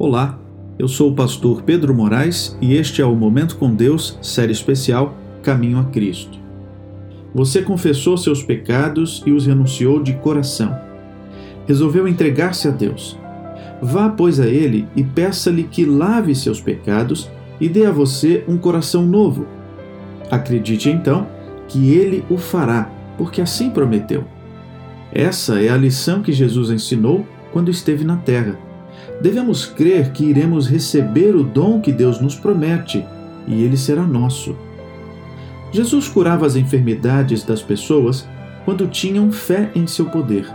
Olá, eu sou o pastor Pedro Moraes e este é o Momento com Deus, série especial Caminho a Cristo. Você confessou seus pecados e os renunciou de coração. Resolveu entregar-se a Deus. Vá, pois, a Ele e peça-lhe que lave seus pecados e dê a você um coração novo. Acredite então que Ele o fará, porque assim prometeu. Essa é a lição que Jesus ensinou quando esteve na terra devemos crer que iremos receber o dom que Deus nos promete e ele será nosso. Jesus curava as enfermidades das pessoas quando tinham fé em seu poder.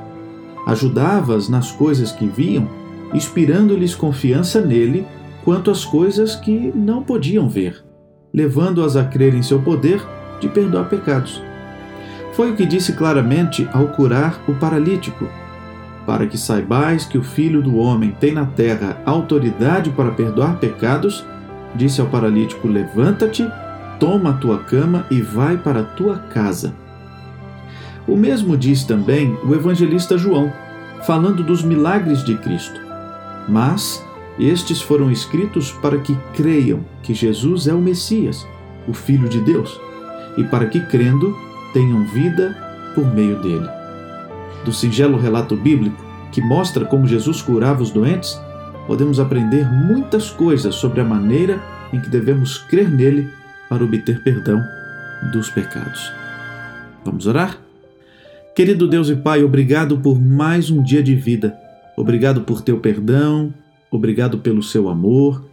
Ajudava-as nas coisas que viam, inspirando-lhes confiança nele quanto às coisas que não podiam ver, levando-as a crer em seu poder de perdoar pecados. Foi o que disse claramente ao curar o paralítico para que saibais que o Filho do Homem tem na terra autoridade para perdoar pecados, disse ao paralítico: Levanta-te, toma a tua cama e vai para a tua casa. O mesmo diz também o evangelista João, falando dos milagres de Cristo. Mas estes foram escritos para que creiam que Jesus é o Messias, o Filho de Deus, e para que, crendo, tenham vida por meio dele do singelo relato bíblico, que mostra como Jesus curava os doentes, podemos aprender muitas coisas sobre a maneira em que devemos crer nele para obter perdão dos pecados. Vamos orar? Querido Deus e Pai, obrigado por mais um dia de vida. Obrigado por teu perdão, obrigado pelo seu amor,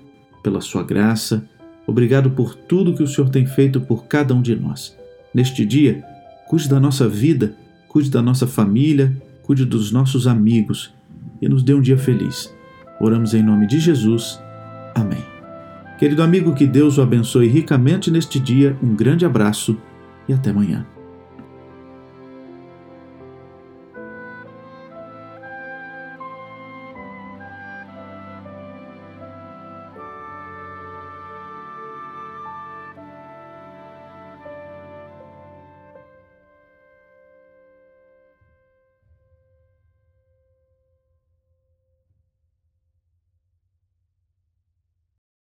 pela sua graça. Obrigado por tudo que o Senhor tem feito por cada um de nós. Neste dia, cuide da nossa vida cuide da nossa família, cuide dos nossos amigos e nos dê um dia feliz. Oramos em nome de Jesus. Amém. Querido amigo, que Deus o abençoe ricamente neste dia. Um grande abraço e até amanhã.